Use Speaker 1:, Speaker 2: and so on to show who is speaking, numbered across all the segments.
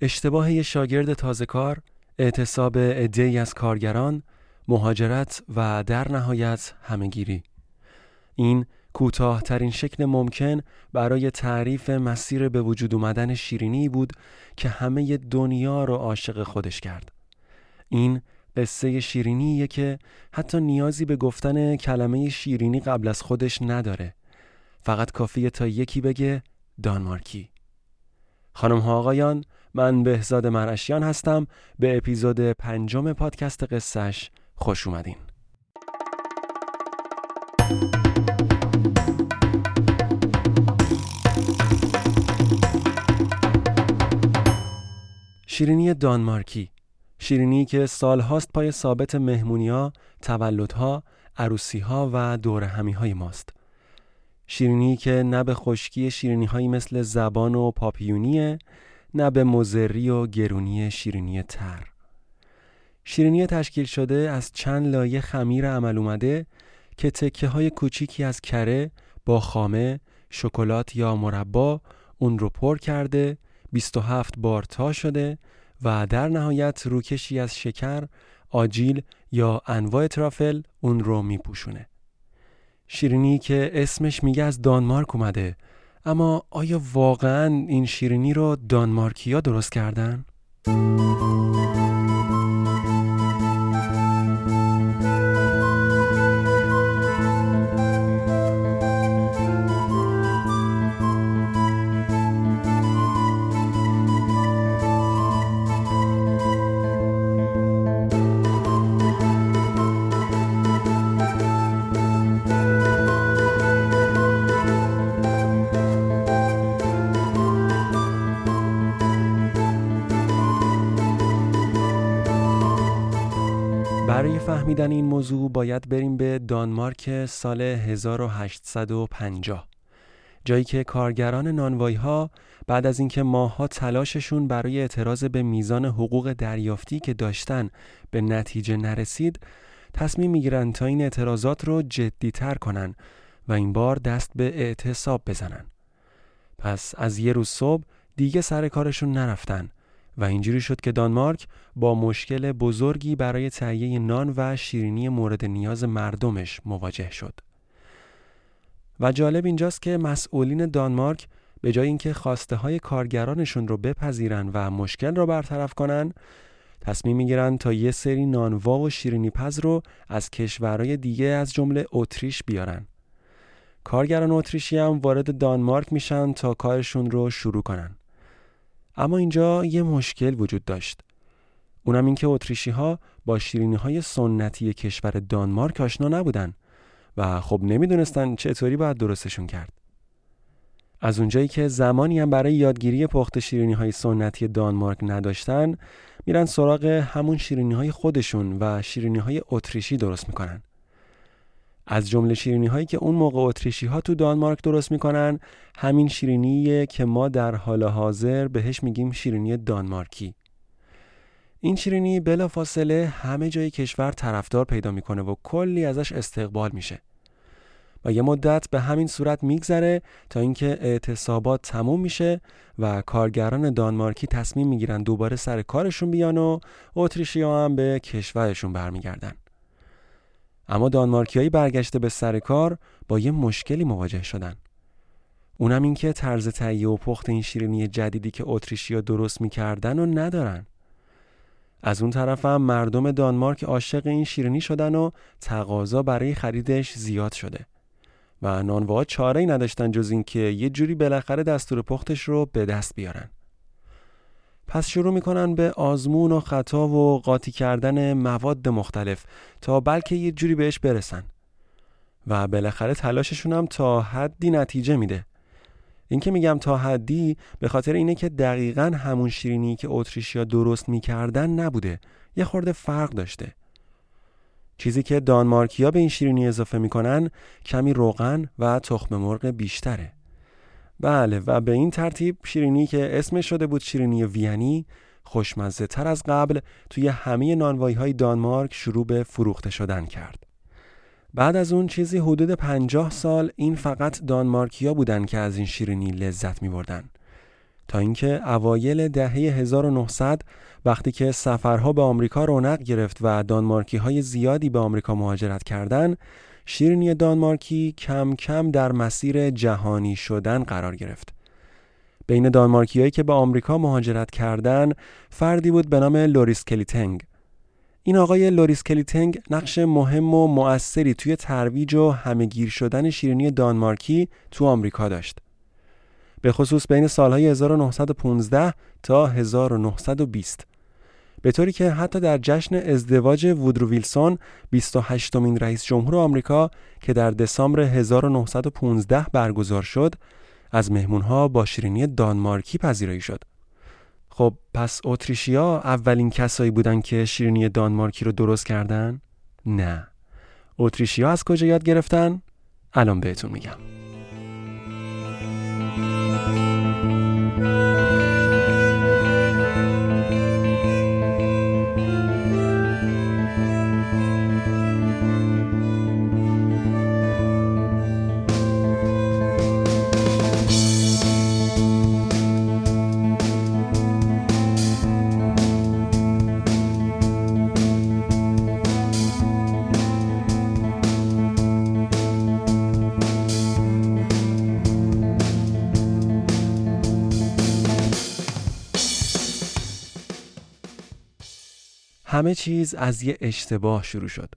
Speaker 1: اشتباه یه شاگرد تازه کار، اعتصاب عده‌ای از کارگران، مهاجرت و در نهایت همهگیری. این کوتاهترین شکل ممکن برای تعریف مسیر به وجود اومدن شیرینی بود که همه دنیا رو عاشق خودش کرد. این قصه شیرینیه که حتی نیازی به گفتن کلمه شیرینی قبل از خودش نداره. فقط کافیه تا یکی بگه دانمارکی. خانم ها آقایان من بهزاد مرشیان هستم. به اپیزود پنجم پادکست قصهش خوش اومدین. شیرینی دانمارکی. شیرینی که سالهاست پای ثابت مهمونیا، تولدها، عروسیها و دور همی های ماست. شیرینی که نه به خشکی شیرینی هایی مثل زبان و پاپیونیه نه به مزری و گرونی شیرینی تر شیرینی تشکیل شده از چند لایه خمیر عمل اومده که تکه های کوچیکی از کره با خامه، شکلات یا مربا اون رو پر کرده 27 بار تا شده و در نهایت روکشی از شکر، آجیل یا انواع ترافل اون رو میپوشونه. شیرینی که اسمش میگه از دانمارک اومده اما آیا واقعا این شیرینی رو دانمارکیا درست کردن؟ فهمیدن این موضوع باید بریم به دانمارک سال 1850 جایی که کارگران نانوایی ها بعد از اینکه ماها تلاششون برای اعتراض به میزان حقوق دریافتی که داشتن به نتیجه نرسید تصمیم می‌گیرن تا این اعتراضات رو تر کنن و این بار دست به اعتصاب بزنن. پس از یه روز صبح دیگه سر کارشون نرفتن. و اینجوری شد که دانمارک با مشکل بزرگی برای تهیه نان و شیرینی مورد نیاز مردمش مواجه شد. و جالب اینجاست که مسئولین دانمارک به جای اینکه خواسته های کارگرانشون رو بپذیرن و مشکل رو برطرف کنن تصمیم می‌گیرن تا یه سری نانوا و شیرینی پز رو از کشورهای دیگه از جمله اتریش بیارن. کارگران اتریشی هم وارد دانمارک میشن تا کارشون رو شروع کنن. اما اینجا یه مشکل وجود داشت. اونم اینکه اتریشی ها با شیرینی های سنتی کشور دانمارک آشنا نبودن و خب نمی‌دونستن چطوری باید درستشون کرد. از اونجایی که زمانی هم برای یادگیری پخت شیرینی های سنتی دانمارک نداشتن میرن سراغ همون شیرینی های خودشون و شیرینی های اتریشی درست می‌کنن. از جمله شیرینی هایی که اون موقع اتریشی ها تو دانمارک درست می‌کنن همین شیرینیه که ما در حال حاضر بهش میگیم شیرینی دانمارکی. این شیرینی بلا فاصله همه جای کشور طرفدار پیدا می‌کنه و کلی ازش استقبال میشه. و یه مدت به همین صورت میگذره تا اینکه اعتصابات تموم میشه و کارگران دانمارکی تصمیم می‌گیرن دوباره سر کارشون بیان و اتریشی ها هم به کشورشون برمیگردن. اما دانمارکیایی برگشته به سر کار با یه مشکلی مواجه شدن. اونم اینکه طرز تهیه و پخت این شیرینی جدیدی که اتریشیا درست می‌کردن و ندارن. از اون طرف هم مردم دانمارک عاشق این شیرینی شدن و تقاضا برای خریدش زیاد شده. و نانواها چاره ای نداشتن جز اینکه یه جوری بالاخره دستور پختش رو به دست بیارن. پس شروع می‌کنن به آزمون و خطا و قاطی کردن مواد مختلف تا بلکه یه جوری بهش برسن. و بالاخره تلاششون هم تا حدی نتیجه میده. این که میگم تا حدی به خاطر اینه که دقیقا همون شیرینی که اتریشیا درست می‌کردن نبوده. یه خورده فرق داشته. چیزی که دانمارکیا به این شیرینی اضافه می‌کنن کمی روغن و تخم مرغ بیشتره. بله و به این ترتیب شیرینی که اسمش شده بود شیرینی وینی خوشمزه تر از قبل توی همه نانوایی های دانمارک شروع به فروخته شدن کرد. بعد از اون چیزی حدود پنجاه سال این فقط دانمارکیا بودن که از این شیرینی لذت می بردن. تا اینکه اوایل دهه 1900 وقتی که سفرها به آمریکا رونق گرفت و دانمارکی های زیادی به آمریکا مهاجرت کردند شیرینی دانمارکی کم کم در مسیر جهانی شدن قرار گرفت. بین دانمارکیایی که به آمریکا مهاجرت کردند فردی بود به نام لوریس کلیتنگ. این آقای لوریس کلیتنگ نقش مهم و مؤثری توی ترویج و همهگیر شدن شیرینی دانمارکی تو آمریکا داشت. به خصوص بین سالهای 1915 تا 1920 به طوری که حتی در جشن ازدواج وودرو ویلسون 28 مین رئیس جمهور آمریکا که در دسامبر 1915 برگزار شد از مهمونها با شیرینی دانمارکی پذیرایی شد. خب پس اتریشیا اولین کسایی بودن که شیرینی دانمارکی رو درست کردن؟ نه. اتریشیا از کجا یاد گرفتن؟ الان بهتون میگم. همه چیز از یه اشتباه شروع شد.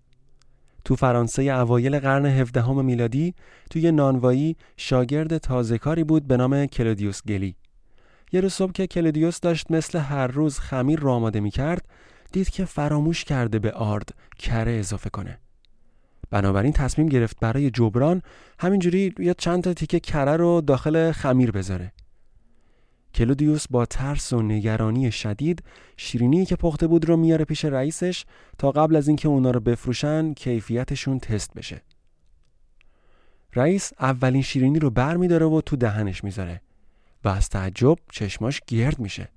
Speaker 1: تو فرانسه اوایل قرن 17 میلادی توی نانوایی شاگرد تازهکاری بود به نام کلودیوس گلی. یه روز صبح که کلودیوس داشت مثل هر روز خمیر را آماده می کرد دید که فراموش کرده به آرد کره اضافه کنه. بنابراین تصمیم گرفت برای جبران همینجوری یا چند تا تیکه کره رو داخل خمیر بذاره. کلودیوس با ترس و نگرانی شدید شیرینی که پخته بود رو میاره پیش رئیسش تا قبل از اینکه اونا رو بفروشن کیفیتشون تست بشه. رئیس اولین شیرینی رو بر میداره و تو دهنش می‌ذاره و از تعجب چشماش گرد میشه.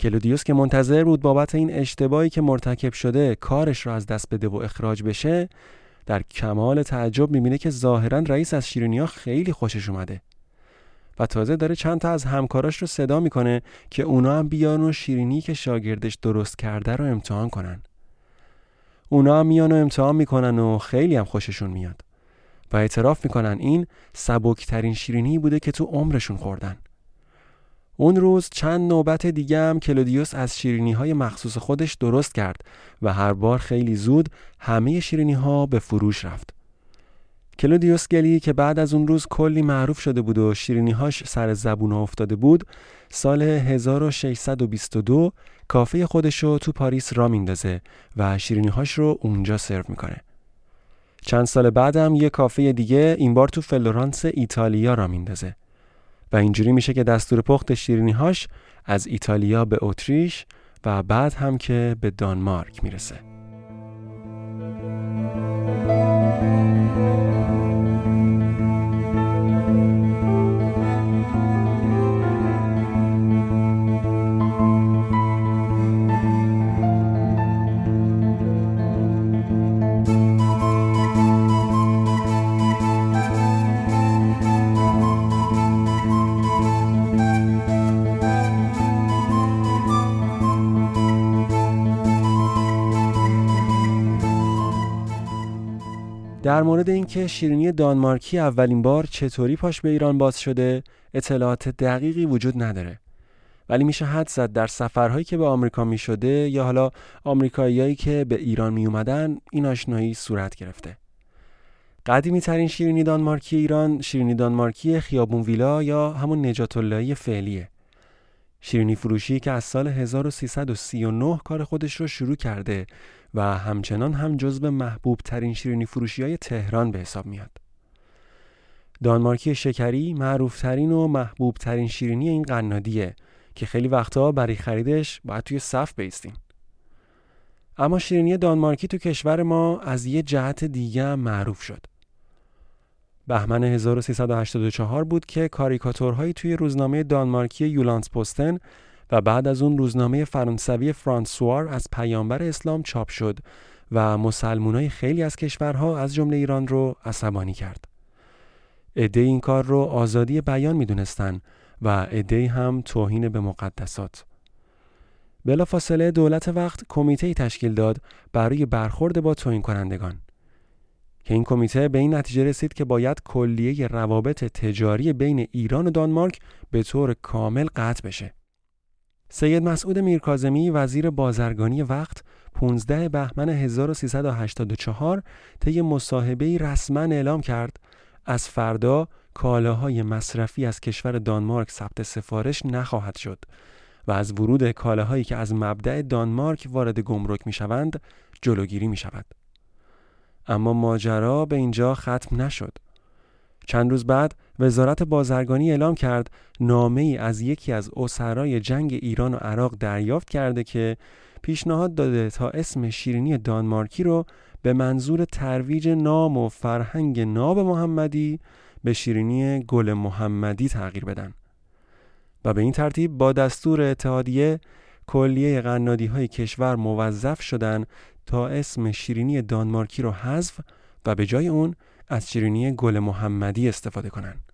Speaker 1: کلودیوس که منتظر بود بابت این اشتباهی که مرتکب شده کارش رو از دست بده و اخراج بشه در کمال تعجب می‌بینه که ظاهرا رئیس از شیرینی ها خیلی خوشش اومده. و تازه داره چند تا از همکاراش رو صدا می‌کنه که اونا هم بیان و شیرینی که شاگردش درست کرده رو امتحان کنن. اونا هم میان و امتحان می‌کنن و خیلی هم خوششون میاد. و اعتراف می‌کنن این سبکترین شیرینی بوده که تو عمرشون خوردن. اون روز چند نوبت دیگه هم کلودیوس از شیرینی های مخصوص خودش درست کرد و هر بار خیلی زود همه شیرینی ها به فروش رفت. کلودیوس گلی که بعد از اون روز کلی معروف شده بود و شیرینیهاش سر زبون افتاده بود سال 1622 کافه خودش رو تو پاریس راه میندازه و شیرینیهاش رو اونجا سرو می‌کنه. چند سال بعدم یه کافه دیگه این بار تو فلورانس ایتالیا راه میندازه و اینجوری میشه که دستور پخت شیرینیهاش از ایتالیا به اتریش و بعد هم که به دانمارک می‌رسه. در مورد اینکه شیرینی دانمارکی اولین بار چطوری پاش به ایران باز شده اطلاعات دقیقی وجود نداره. ولی میشه حد زد در سفرهایی که به آمریکا می شده یا حالا آمریکاییایی که به ایران می اومدن این آشنایی صورت گرفته. قدیمی ترین شیرینی دانمارکی ایران شیرینی دانمارکی خیابون ویلا یا همون نجات اللهی فعلیه. شیرینی فروشی که از سال 1339 کار خودش رو شروع کرده و همچنان هم جزو محبوب ترین شیرینی فروشی های تهران به حساب میاد. دانمارکی شکری معروف ترین و محبوب ترین شیرینی این قنادیه که خیلی وقتها برای خریدش باید توی صف بیستیم. اما شیرینی دانمارکی تو کشور ما از یه جهت دیگه معروف شد. بهمن 1384 بود که کاریکاتورهایی توی روزنامه دانمارکی یولانس پستن و بعد از اون روزنامه فرانسوی فرانسوار از پیامبر اسلام چاپ شد و مسلمونای خیلی از کشورها از جمله ایران رو عصبانی کرد. عده این کار رو آزادی بیان می‌دونستن و عدهای هم توهین به مقدسات بلافاصله دولت وقت کمیته تشکیل داد برای برخورد با توهین کنندگان که این کمیته به این نتیجه رسید که باید کلیه روابط تجاری بین ایران و دانمارک به طور کامل قطع بشه. سید مسعود میرکازمی وزیر بازرگانی وقت 15 بهمن 1384 طی مصاحبه رسما اعلام کرد از فردا کالاهای مصرفی از کشور دانمارک ثبت سفارش نخواهد شد و از ورود کالاهایی که از مبدع دانمارک وارد گمرک می شوند جلوگیری می شود. اما ماجرا به اینجا ختم نشد. چند روز بعد وزارت بازرگانی اعلام کرد نامه ای از یکی از اسرای جنگ ایران و عراق دریافت کرده که پیشنهاد داده تا اسم شیرینی دانمارکی رو به منظور ترویج نام و فرهنگ ناب محمدی به شیرینی گل محمدی تغییر بدن. و به این ترتیب با دستور اتحادیه کلیه قنادی های کشور موظف شدن تا اسم شیرینی دانمارکی رو حذف و به جای اون از شیرینی گل محمدی استفاده کنند.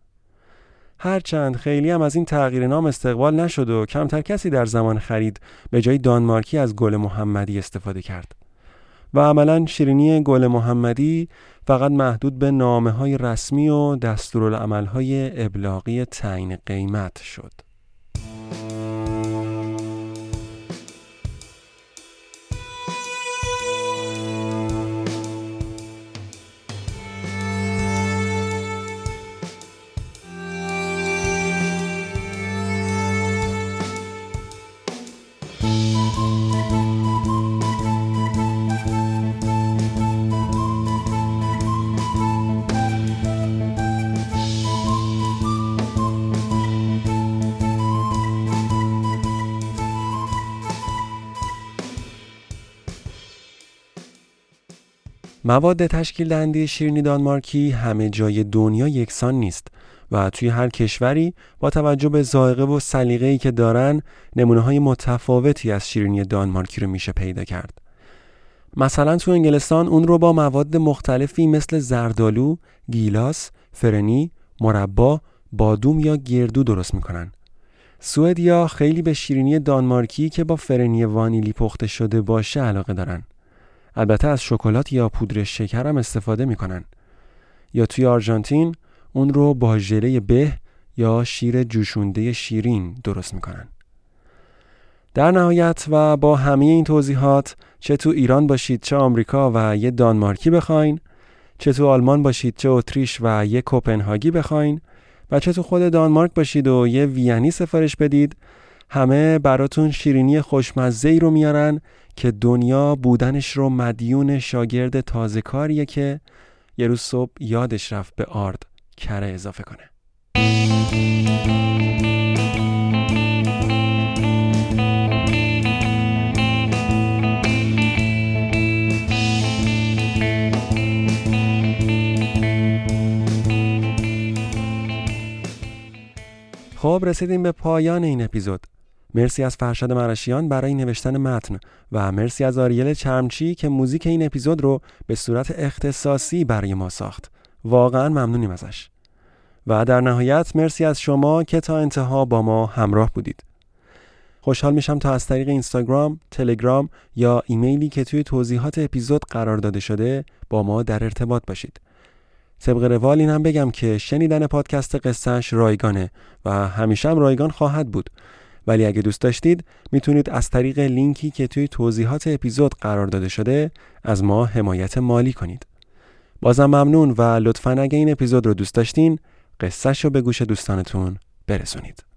Speaker 1: هرچند خیلی هم از این تغییر نام استقبال نشد و کمتر کسی در زمان خرید به جای دانمارکی از گل محمدی استفاده کرد و عملا شیرینی گل محمدی فقط محدود به نامه های رسمی و دستورالعمل های ابلاغی تعیین قیمت شد. مواد تشکیل دهنده شیرینی دانمارکی همه جای دنیا یکسان نیست و توی هر کشوری با توجه به ذائقه و سلیقه‌ای که دارن نمونه های متفاوتی از شیرینی دانمارکی رو میشه پیدا کرد. مثلا تو انگلستان اون رو با مواد مختلفی مثل زردالو، گیلاس، فرنی، مربا، بادوم یا گردو درست می‌کنن. سوئدیا خیلی به شیرینی دانمارکی که با فرنی وانیلی پخته شده باشه علاقه دارن. البته از شکلات یا پودر شکر هم استفاده می‌کنن. یا توی آرژانتین اون رو با ژله به یا شیر جوشونده شیرین درست می‌کنن. در نهایت و با همه این توضیحات چه تو ایران باشید چه آمریکا و یه دانمارکی بخواین چه تو آلمان باشید چه اتریش و یه کوپنهاگی بخواین و چه تو خود دانمارک باشید و یه وینی سفارش بدید همه براتون شیرینی خوشمزه ای رو میارن که دنیا بودنش رو مدیون شاگرد تازه کاریه که یه روز صبح یادش رفت به آرد کره اضافه کنه. خب رسیدیم به پایان این اپیزود. مرسی از فرشاد مرشیان برای نوشتن متن و مرسی از آریل چرمچی که موزیک این اپیزود رو به صورت اختصاصی برای ما ساخت. واقعا ممنونیم ازش. و در نهایت مرسی از شما که تا انتها با ما همراه بودید. خوشحال میشم تا از طریق اینستاگرام، تلگرام یا ایمیلی که توی توضیحات اپیزود قرار داده شده با ما در ارتباط باشید. طبق روال این هم بگم که شنیدن پادکست قصهش رایگانه و همیشه هم رایگان خواهد بود. ولی اگه دوست داشتید می‌تونید از طریق لینکی که توی توضیحات اپیزود قرار داده شده از ما حمایت مالی کنید. بازم ممنون و لطفا اگه این اپیزود رو دوست داشتین قصهش رو به گوش دوستانتون برسونید.